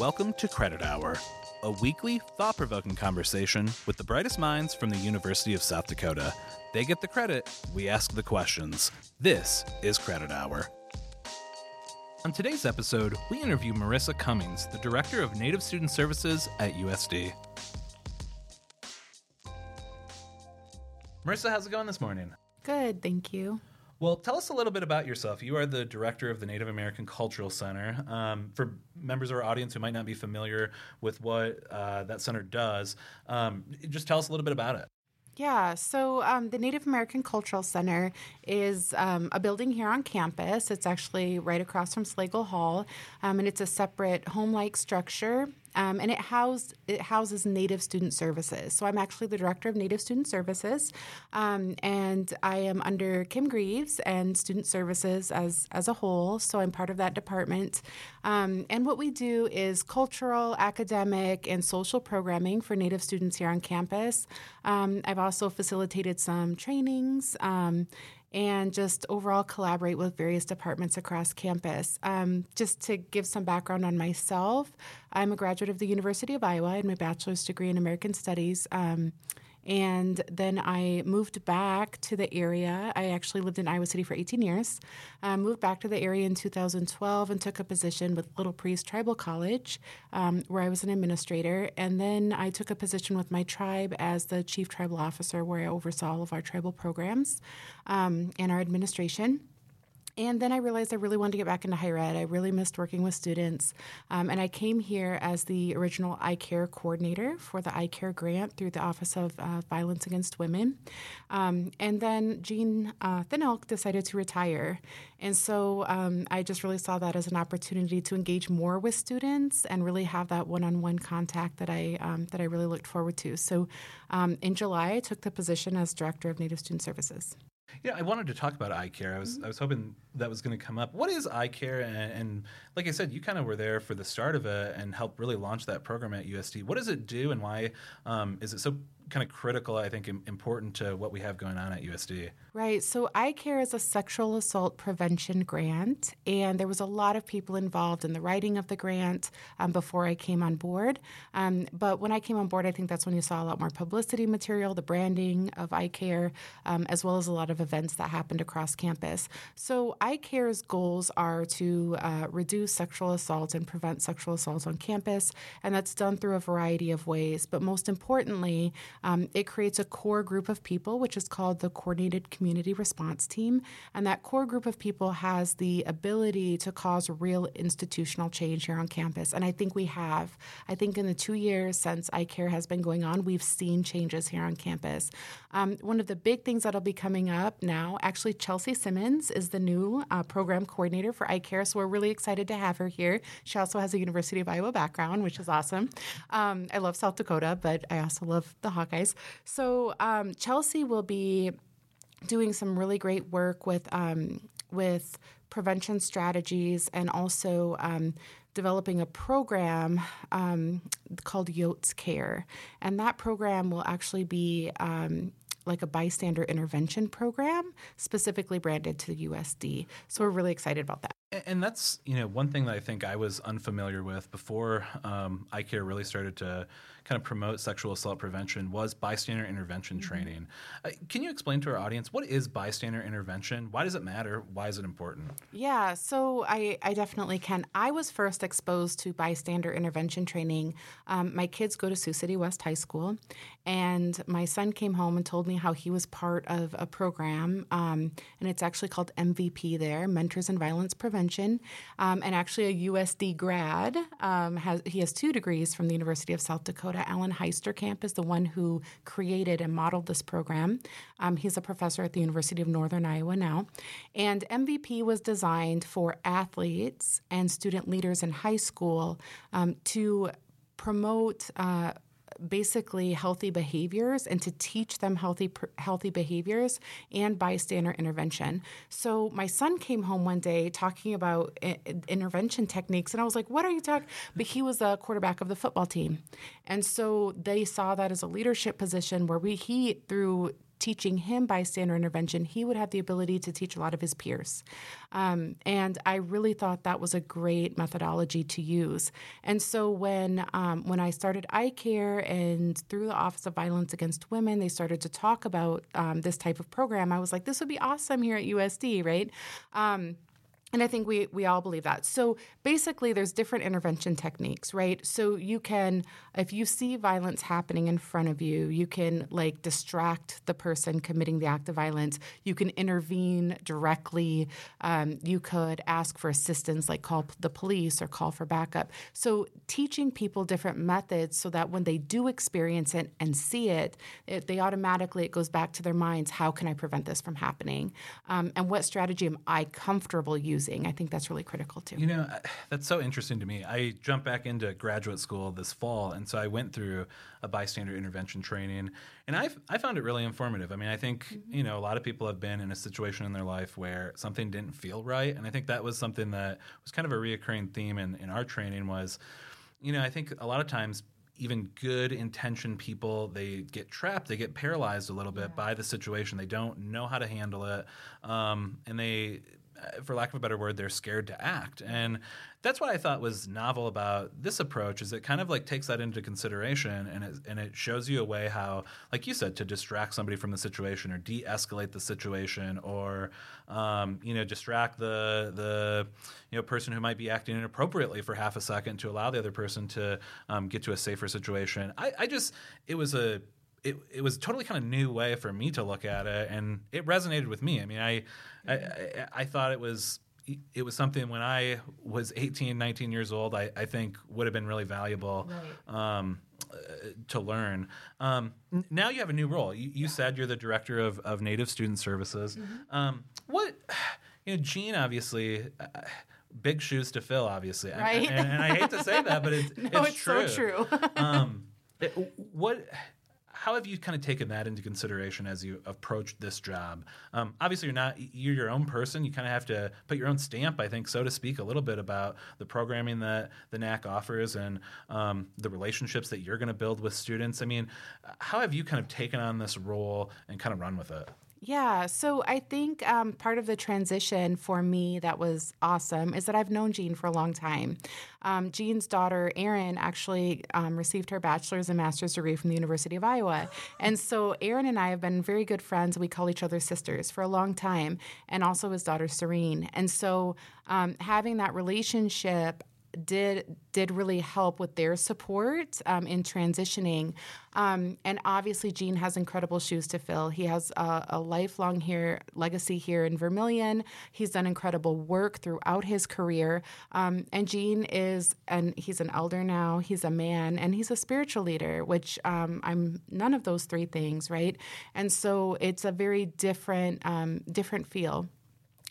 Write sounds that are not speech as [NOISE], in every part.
Welcome to Credit Hour, a weekly, thought provoking conversation with the brightest minds from the University of South Dakota. They get the credit, we ask the questions. This is Credit Hour. On today's episode, we interview Marissa Cummings, the Director of Native Student Services at USD. Marissa, how's it going this morning? Good, thank you. Well, tell us a little bit about yourself. You are the director of the Native American Cultural Center. Um, for members of our audience who might not be familiar with what uh, that center does, um, just tell us a little bit about it. Yeah, so um, the Native American Cultural Center is um, a building here on campus. It's actually right across from Slagle Hall, um, and it's a separate home like structure um, and it housed it houses Native Student Services. So I'm actually the director of Native Student Services, um, and I am under Kim Greaves and Student Services as as a whole. So I'm part of that department. Um, and what we do is cultural, academic, and social programming for Native students here on campus. Um, I've also facilitated some trainings um, and just overall collaborate with various departments across campus. Um, just to give some background on myself, I'm a graduate of the University of Iowa and my bachelor's degree in American Studies. Um, and then I moved back to the area. I actually lived in Iowa City for 18 years. I moved back to the area in 2012 and took a position with Little Priest Tribal College, um, where I was an administrator. And then I took a position with my tribe as the chief tribal officer, where I oversaw all of our tribal programs um, and our administration. And then I realized I really wanted to get back into higher ed. I really missed working with students. Um, and I came here as the original iCare coordinator for the iCare grant through the Office of uh, Violence Against Women. Um, and then Gene uh, decided to retire. And so um, I just really saw that as an opportunity to engage more with students and really have that one on one contact that I, um, that I really looked forward to. So um, in July, I took the position as Director of Native Student Services. Yeah, I wanted to talk about iCare. I was mm-hmm. I was hoping that was going to come up. What is iCare? And, and like I said, you kind of were there for the start of it and helped really launch that program at USD. What does it do, and why um, is it so kind of critical, I think, important to what we have going on at USD. Right. So iCare is a sexual assault prevention grant, and there was a lot of people involved in the writing of the grant um, before I came on board. Um, but when I came on board, I think that's when you saw a lot more publicity material, the branding of iCare, um, as well as a lot of events that happened across campus. So iCare's goals are to uh, reduce sexual assault and prevent sexual assault on campus, and that's done through a variety of ways. But most importantly, um, it creates a core group of people, which is called the Coordinated Community Response Team. And that core group of people has the ability to cause real institutional change here on campus. And I think we have. I think in the two years since iCare has been going on, we've seen changes here on campus. Um, one of the big things that'll be coming up now, actually, Chelsea Simmons is the new uh, program coordinator for iCare. So we're really excited to have her here. She also has a University of Iowa background, which is awesome. Um, I love South Dakota, but I also love the guys. So um, Chelsea will be doing some really great work with um, with prevention strategies and also um, developing a program um, called Yotes Care, and that program will actually be um, like a bystander intervention program specifically branded to the USD. So we're really excited about that. And that's you know one thing that I think I was unfamiliar with before um, iCare really started to kind of promote sexual assault prevention was bystander intervention mm-hmm. training. Uh, can you explain to our audience what is bystander intervention? Why does it matter? Why is it important? Yeah, so I, I definitely can. I was first exposed to bystander intervention training. Um, my kids go to Sioux City West High School, and my son came home and told me how he was part of a program, um, and it's actually called MVP there, Mentors in Violence Prevention, um, and actually a USD grad. Um, has he has two degrees from the University of South Dakota. Alan Heisterkamp is the one who created and modeled this program. Um, he's a professor at the University of Northern Iowa now, and MVP was designed for athletes and student leaders in high school um, to promote. Uh, basically healthy behaviors and to teach them healthy healthy behaviors and bystander intervention. So my son came home one day talking about eh, eh, intervention techniques and I was like, "What are you talking?" But he was a quarterback of the football team. And so they saw that as a leadership position where we he through teaching him bystander intervention, he would have the ability to teach a lot of his peers. Um, and I really thought that was a great methodology to use. And so when um, when I started iCare and through the Office of Violence Against Women, they started to talk about um, this type of program. I was like, this would be awesome here at USD, right? And I think we we all believe that. So basically, there's different intervention techniques, right? So you can, if you see violence happening in front of you, you can like distract the person committing the act of violence. You can intervene directly. Um, you could ask for assistance, like call the police or call for backup. So teaching people different methods so that when they do experience it and see it, it they automatically it goes back to their minds. How can I prevent this from happening? Um, and what strategy am I comfortable using? Using. I think that's really critical too. You know, that's so interesting to me. I jumped back into graduate school this fall, and so I went through a bystander intervention training, and I I found it really informative. I mean, I think mm-hmm. you know a lot of people have been in a situation in their life where something didn't feel right, and I think that was something that was kind of a reoccurring theme in, in our training was, you know, I think a lot of times even good intentioned people they get trapped they get paralyzed a little bit yeah. by the situation they don't know how to handle it um, and they for lack of a better word, they're scared to act. And that's what I thought was novel about this approach is it kind of like takes that into consideration and it, and it shows you a way how, like you said, to distract somebody from the situation or de-escalate the situation or, um, you know, distract the, the, you know, person who might be acting inappropriately for half a second to allow the other person to um, get to a safer situation. I, I just, it was a, it, it was a totally kind of new way for me to look at it and it resonated with me. I mean, I, I, I, thought it was it was something when I was 18, 19 years old, I, I think would have been really valuable right. um, uh, to learn. Um, now you have a new role. You, you, said you're the director of, of Native Student Services. Mm-hmm. Um, what, you know, Gene obviously. Uh, big shoes to fill, obviously, right? and, and, I hate to say that, but it's, [LAUGHS] no, it's, it's true. So true. [LAUGHS] um, what how have you kind of taken that into consideration as you approach this job? Um, obviously, you're not you're your own person. You kind of have to put your own stamp, I think, so to speak, a little bit about the programming that the NAC offers and um, the relationships that you're going to build with students. I mean, how have you kind of taken on this role and kind of run with it? Yeah, so I think um, part of the transition for me that was awesome is that I've known Gene for a long time. Um, Gene's daughter, Erin, actually um, received her bachelor's and master's degree from the University of Iowa. And so Erin and I have been very good friends. We call each other sisters for a long time, and also his daughter, Serene. And so um, having that relationship, did did really help with their support um, in transitioning. Um, and obviously, Gene has incredible shoes to fill. He has a, a, lifelong here legacy here in Vermillion. He's done incredible work throughout his career. Um, and Gene is, and he's an elder now. He's a man, and he's a spiritual leader, which um, I'm none of those three things, right? And so it's a very different um, different feel.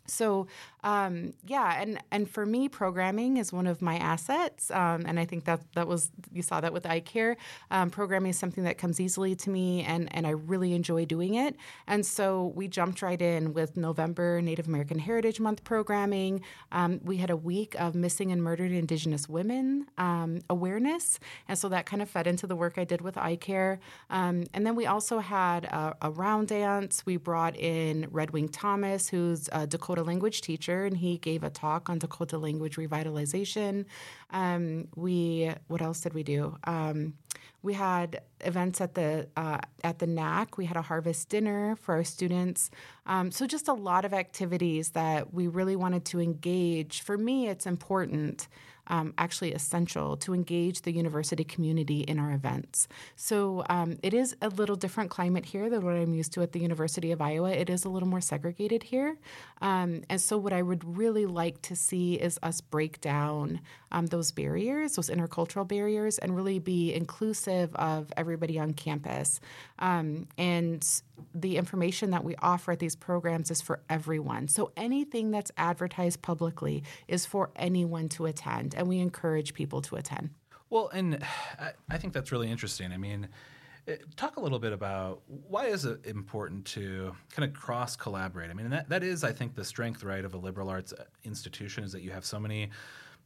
So um, yeah, and and for me, programming is one of my assets, um, and I think that that was you saw that with iCare. Um, programming is something that comes easily to me, and and I really enjoy doing it. And so we jumped right in with November Native American Heritage Month programming. Um, we had a week of missing and murdered Indigenous women um, awareness, and so that kind of fed into the work I did with iCare. Um, and then we also had a, a round dance. We brought in Red Wing Thomas, who's a Dakota language teacher teacher, and he gave a talk on Dakota language revitalization. Um, we what else did we do? Um, we had events at the uh, at the NAC. We had a harvest dinner for our students. Um, so just a lot of activities that we really wanted to engage. For me, it's important um, actually essential to engage the university community in our events. So um, it is a little different climate here than what I'm used to at the University of Iowa. It is a little more segregated here. Um, and so what I would really like to see is us break down um, those barriers, those intercultural barriers, and really be inclusive of everybody on campus. Um, and the information that we offer at these programs is for everyone. So anything that's advertised publicly is for anyone to attend, and we encourage people to attend. Well, and [SIGHS] I think that's really interesting. I mean, eh, talk a little bit about why is it important to kind of cross collaborate. I mean, that that is, I think, the strength, right, of a liberal arts institution is that you have so many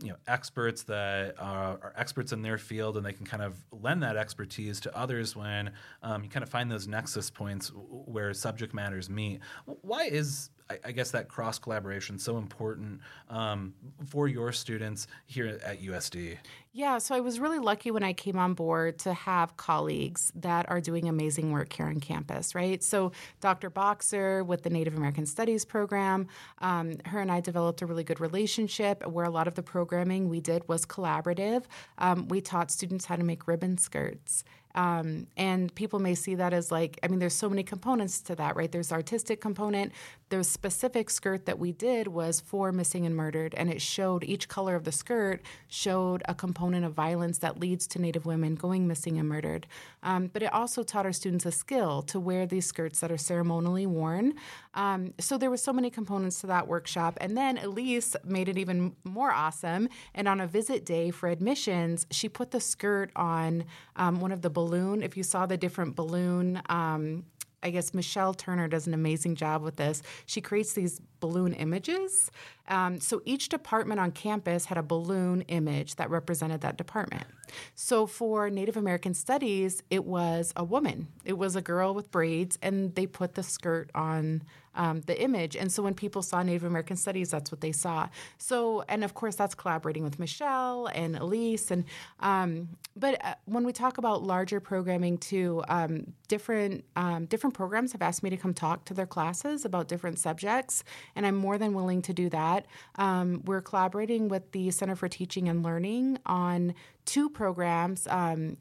you know experts that are, are, experts in their field and they can kind of lend that expertise to others when um, you kind of find those nexus points where subject matters meet. Why is I, I guess that cross collaboration so important um, for your students here at USD? Yeah, so I was really lucky when I came on board to have colleagues that are doing amazing work here on campus, right? So Dr. Boxer with the Native American Studies program, um, her and I developed a really good relationship where a lot of the programming we did was collaborative. Um, we taught students how to make ribbon skirts um, and people may see that as like, I mean, there's so many components to that, right? There's artistic component. The specific skirt that we did was for missing and murdered, and it showed each color of the skirt showed a component of violence that leads to Native women going missing and murdered. Um, but it also taught our students a skill to wear these skirts that are ceremonially worn. Um, so there were so many components to that workshop. And then Elise made it even more awesome. And on a visit day for admissions, she put the skirt on um, one of the balloon. If you saw the different balloon um, I guess Michelle Turner does an amazing job with this. She creates these balloon images. Um, so each department on campus had a balloon image that represented that department. So for Native American Studies, it was a woman. It was a girl with braids, and they put the skirt on um, the image. And so when people saw Native American Studies, that's what they saw. So, and of course, that's collaborating with Michelle and Elise. And um, but uh, when we talk about larger programming too, um, different um, different programs have asked me to come talk to their classes about different subjects, and I'm more than willing to do that. Um, we're collaborating with the Center for Teaching and Learning on two programs um,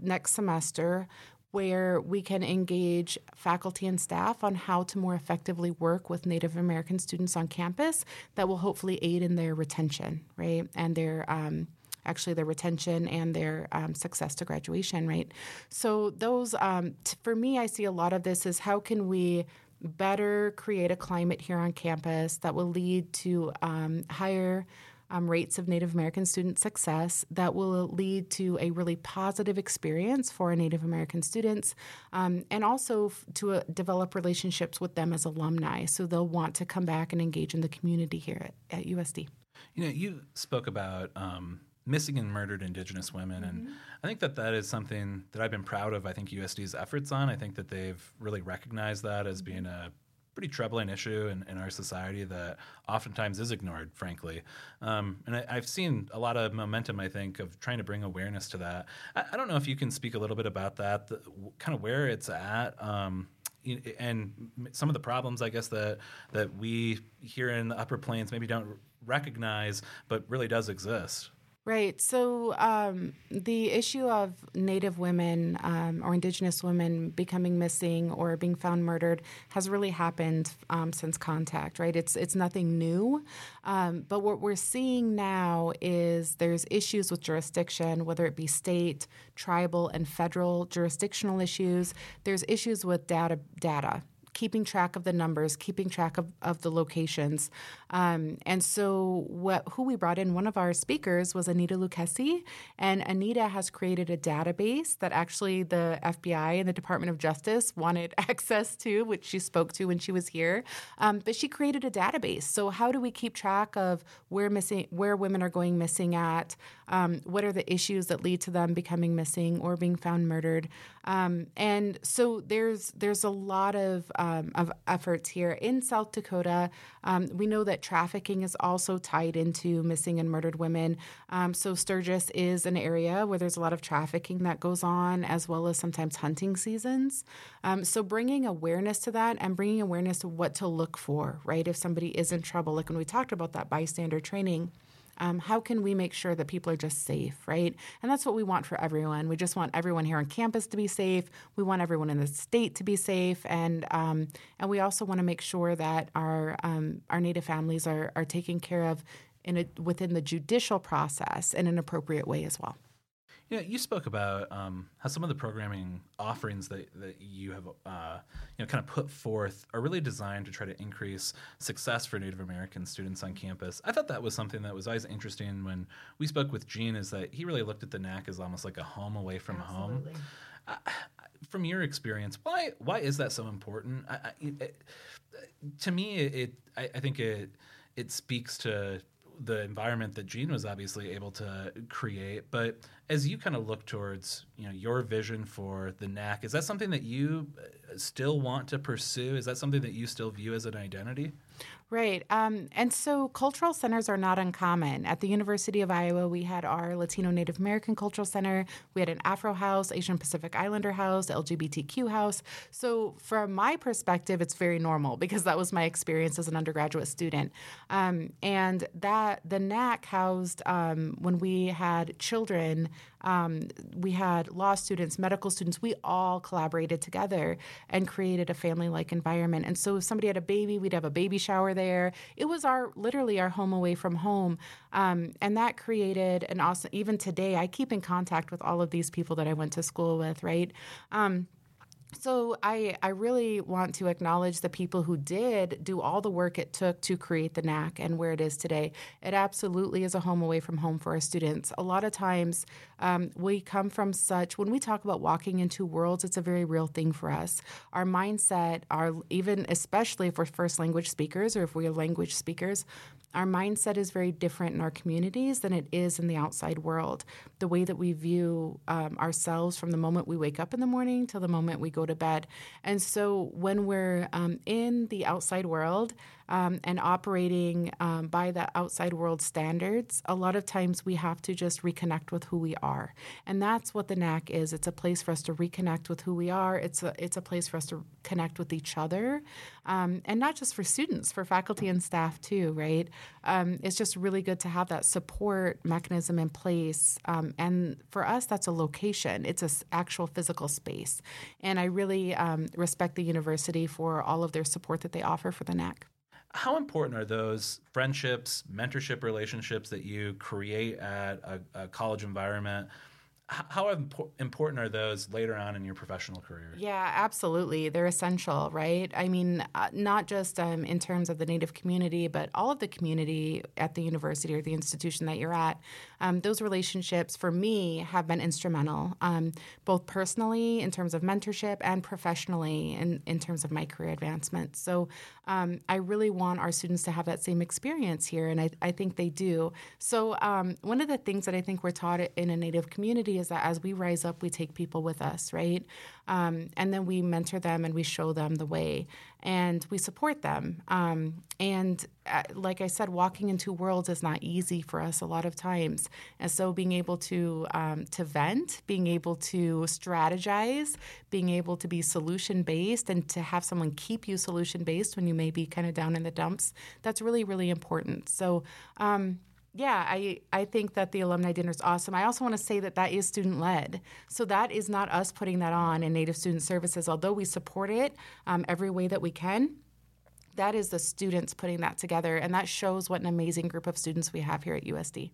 next semester where we can engage faculty and staff on how to more effectively work with Native American students on campus that will hopefully aid in their retention, right? And their um, actually their retention and their um, success to graduation, right? So those, um, t- for me, I see a lot of this is how can we better create a climate here on campus that will lead to um, higher um, rates of Native American student success that will lead to a really positive experience for Native American students um, and also f- to uh, develop relationships with them as alumni so they'll want to come back and engage in the community here at, at USD. You know, you spoke about um, missing and murdered Indigenous women, mm-hmm. and I think that that is something that I've been proud of. I think USD's efforts on. I think that they've really recognized that as being a pretty troubling issue in, in our society that oftentimes is ignored, frankly. Um, and I, have seen a lot of momentum, I think, of trying to bring awareness to that. I, I don't know if you can speak a little bit about that, the, kind of where it's at. Um, and some of the problems, I guess that that we here in the Upper Plains maybe don't recognize, but really does exist. Right. So um, the issue of Native women um, or Indigenous women becoming missing or being found murdered has really happened um, since contact. Right. It's it's nothing new, um, but what we're seeing now is there's issues with jurisdiction, whether it be state, tribal, and federal jurisdictional issues. There's issues with data data keeping track of the numbers, keeping track of, of the locations. Um, and so, what, who we brought in, one of our speakers was Annita Lucchesi, and Anita has created a database that actually the FBI and the Department of Justice wanted [LAUGHS] access to, which she spoke to when she was here. Um, but she created a database. So, how do we keep track of where missing, where women are going missing at? Um, what are the issues that lead to them becoming missing or being found murdered? Um, and so, there's there's a lot of um, of efforts here in South Dakota. Um, we know that trafficking is also tied into missing and murdered women. Um, so Sturgis is an area where there's a lot of trafficking that goes on, as well as sometimes hunting seasons. Um, so bringing awareness to that and bringing awareness to what to look for, right? If somebody is in trouble, like when we talked about that bystander training. Um, how can we make sure that people are just safe, right? And that's what we want for everyone. We just want everyone here on campus to be safe. We want everyone in the state to be safe, and um, and we also want to make sure that our um, our Native families are are taken care of in a, within the judicial process in an appropriate way as well. Yeah, you spoke about um, how some of the programming offerings that, that you have, uh, you know, kind of put forth are really designed to try to increase success for Native American students on campus. I thought that was something that was always interesting when we spoke with Gene. Is that he really looked at the NAC as almost like a home away from Absolutely. home. Uh, from your experience, why why is that so important? I, I, it, to me, it I, I think it it speaks to the environment that Gene was obviously able to create. But as you kind of look towards you know your vision for the NAC, is that something that you uh, still want to pursue? Is that something that you still view as an identity? Right. Um, and so cultural centers are not uncommon. At the University of Iowa, we had our Latino Native American Cultural Center, we had an Afro House, Asian Pacific Islander House, LGBTQ House. So, from my perspective, it's very normal because that was my experience as an undergraduate student. Um, and that the NAC housed um, when we had children um, we had law students, medical students. We all collaborated together and created a family-like environment. And so, if somebody had a baby, we'd have a baby shower there. It was our literally our home away from home, um, and that created an awesome. Even today, I keep in contact with all of these people that I went to school with. Right. Um, so I, I really want to acknowledge the people who did do all the work it took to create the NAC and where it is today. It absolutely is a home away from home for our students. A lot of times um, we come from such when we talk about walking into worlds, it's a very real thing for us. Our mindset, our even especially if we're first language speakers or if we're language speakers, our mindset is very different in our communities than it is in the outside world. The way that we view um, ourselves from the moment we wake up in the morning till the moment we go to bed. And so when we're um, in the outside world, um, and operating um, by the outside world standards, a lot of times we have to just reconnect with who we are, and that's what the NAC is. It's a place for us to reconnect with who we are. It's a it's a place for us to connect with each other, um, and not just for students, for faculty and staff too. Right? Um, it's just really good to have that support mechanism in place, um, and for us, that's a location. It's an actual physical space, and I really um, respect the university for all of their support that they offer for the NAC how important are those friendships, mentorship relationships that you create at a, a college environment? How important are those later on in your professional career? Yeah, absolutely. They're essential, right? I mean, uh, not just um, in terms of the Native community, but all of the community at the university or the institution that you're at. Um, those relationships, for me, have been instrumental, um, both personally in terms of mentorship and professionally in, in terms of my career advancement. So um, I really want our students to have that same experience here, and I, I think they do. So um, one of the things that I think we're taught in a Native community is that as we rise up, we take people with us, right? Um, and then we mentor them and we show them the way and we support them. Um, and uh, like I said, walking into worlds is not easy for us a lot of times. And so being able to um, to vent, being able to strategize, being able to be solution based, and to have someone keep you solution based when you may be kind of down in the dumps, that's really really important. So. Um, yeah, I, I think that the alumni dinner is awesome. I also want to say that that is student led. So that is not us putting that on in Native Student Services, although we support it um, every way that we can. That is the students putting that together, and that shows what an amazing group of students we have here at USD.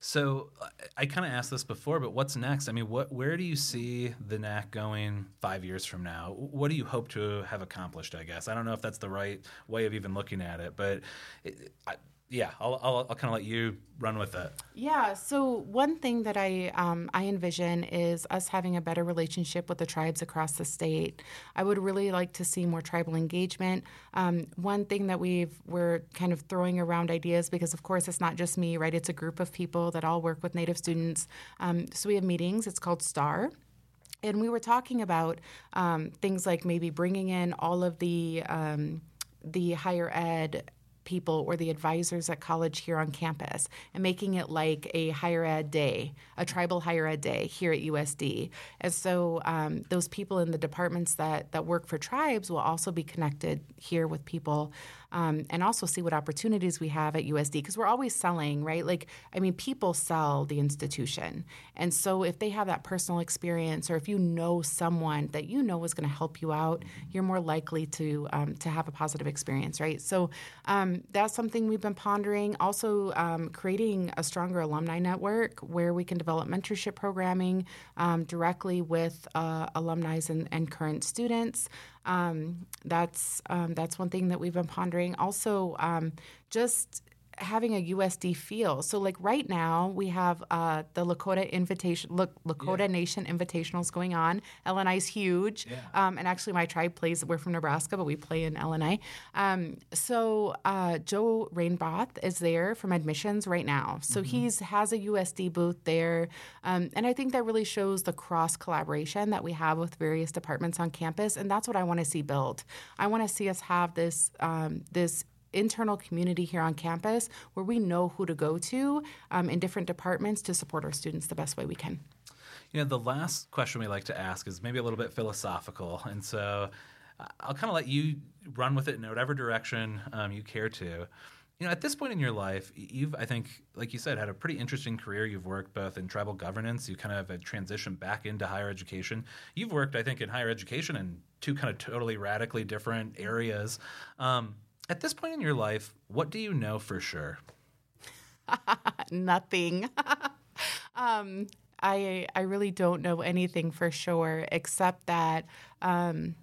So I kind of asked this before, but what's next? I mean, what where do you see the NAC going five years from now? What do you hope to have accomplished? I guess I don't know if that's the right way of even looking at it, but it, I, yeah, I'll, I'll, I'll kind of let you run with it. Yeah. So one thing that I um, I envision is us having a better relationship with the tribes across the state. I would really like to see more tribal engagement. Um, one thing that we've we're kind of throwing around ideas because of course it's not just me, right? It's a group of people that all work with Native students. Um, so we have meetings. It's called STAR. And we were talking about um, things like maybe bringing in all of the um, the higher ed people or the advisors at college here on campus and making it like a higher ed day, a tribal higher ed day here at USD. And so um, those people in the departments that, that work for tribes will also be connected here with people um, and also see what opportunities we have at USD because we're always selling, right? Like, I mean, people sell the institution. And so if they have that personal experience or if you know someone that you know is going to help you out, you're more likely to, um, to have a positive experience, right? So um, that's something we've been pondering. Also, um, creating a stronger alumni network where we can develop mentorship programming um, directly with uh, alumni and, and current students. Um, that's um, that's one thing that we've been pondering. Also, um, just having a USD feel. So like right now we have uh, the Lakota invitation, Lak- Lakota Yeah. Nation invitationals going on. LNI's huge, Yeah. um, and actually my tribe plays. We're from Nebraska, but we play in LNI. Um, so uh, Joe Rainboth is there from admissions right now. So he's has a USD booth there, um, and I think that really shows the cross collaboration that we have with various departments on campus, and that's what I want to see built. I want to see us have this um, this internal community here on campus where we know who to go to um, in different departments to support our students the best way we can. You know, the last question we like to ask is maybe a little bit philosophical, and so uh, I'll kind of let you run with it in whatever direction um, you care to. You know, at this point in your life, you've, I think, like you said, had a pretty interesting career. You've worked both in tribal governance. You kind of have transitioned back into higher education. You've worked, I think, in higher education in two kind of totally radically different areas. Um, at this point in your life, what do you know for sure? [LAUGHS] Nothing. [LAUGHS] um, I I really don't know anything for sure except that um,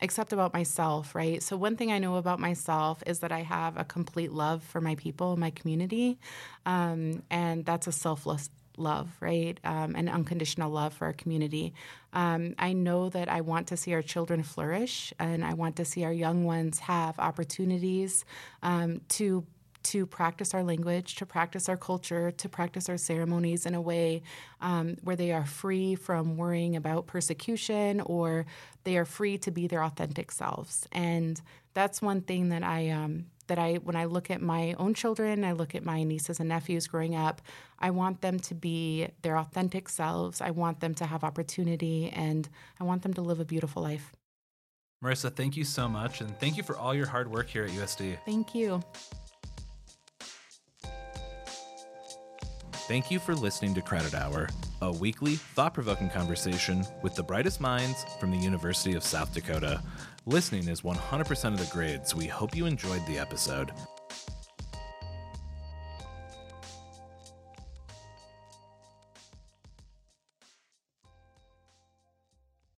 except about myself, right? So one thing I know about myself is that I have a complete love for my people, my community, um, and that's a selfless love, right? Um, an unconditional love for our community. Um, I know that I want to see our children flourish, and I want to see our young ones have opportunities um, to to practice our language, to practice our culture, to practice our ceremonies in a way um, where they are free from worrying about persecution or they are free to be their authentic selves. And that's one thing that I um, that I when I look at my own children, I look at my nieces and nephews growing up, I want them to be their authentic selves. I want them to have opportunity and I want them to live a beautiful life. Marissa, thank you so much, and thank you for all your hard work here at USD. Thank you. Thank you for listening to Credit Hour, a weekly, thought provoking conversation with the brightest minds from the University of South Dakota. Listening is 100% of the grade, so we hope you enjoyed the episode.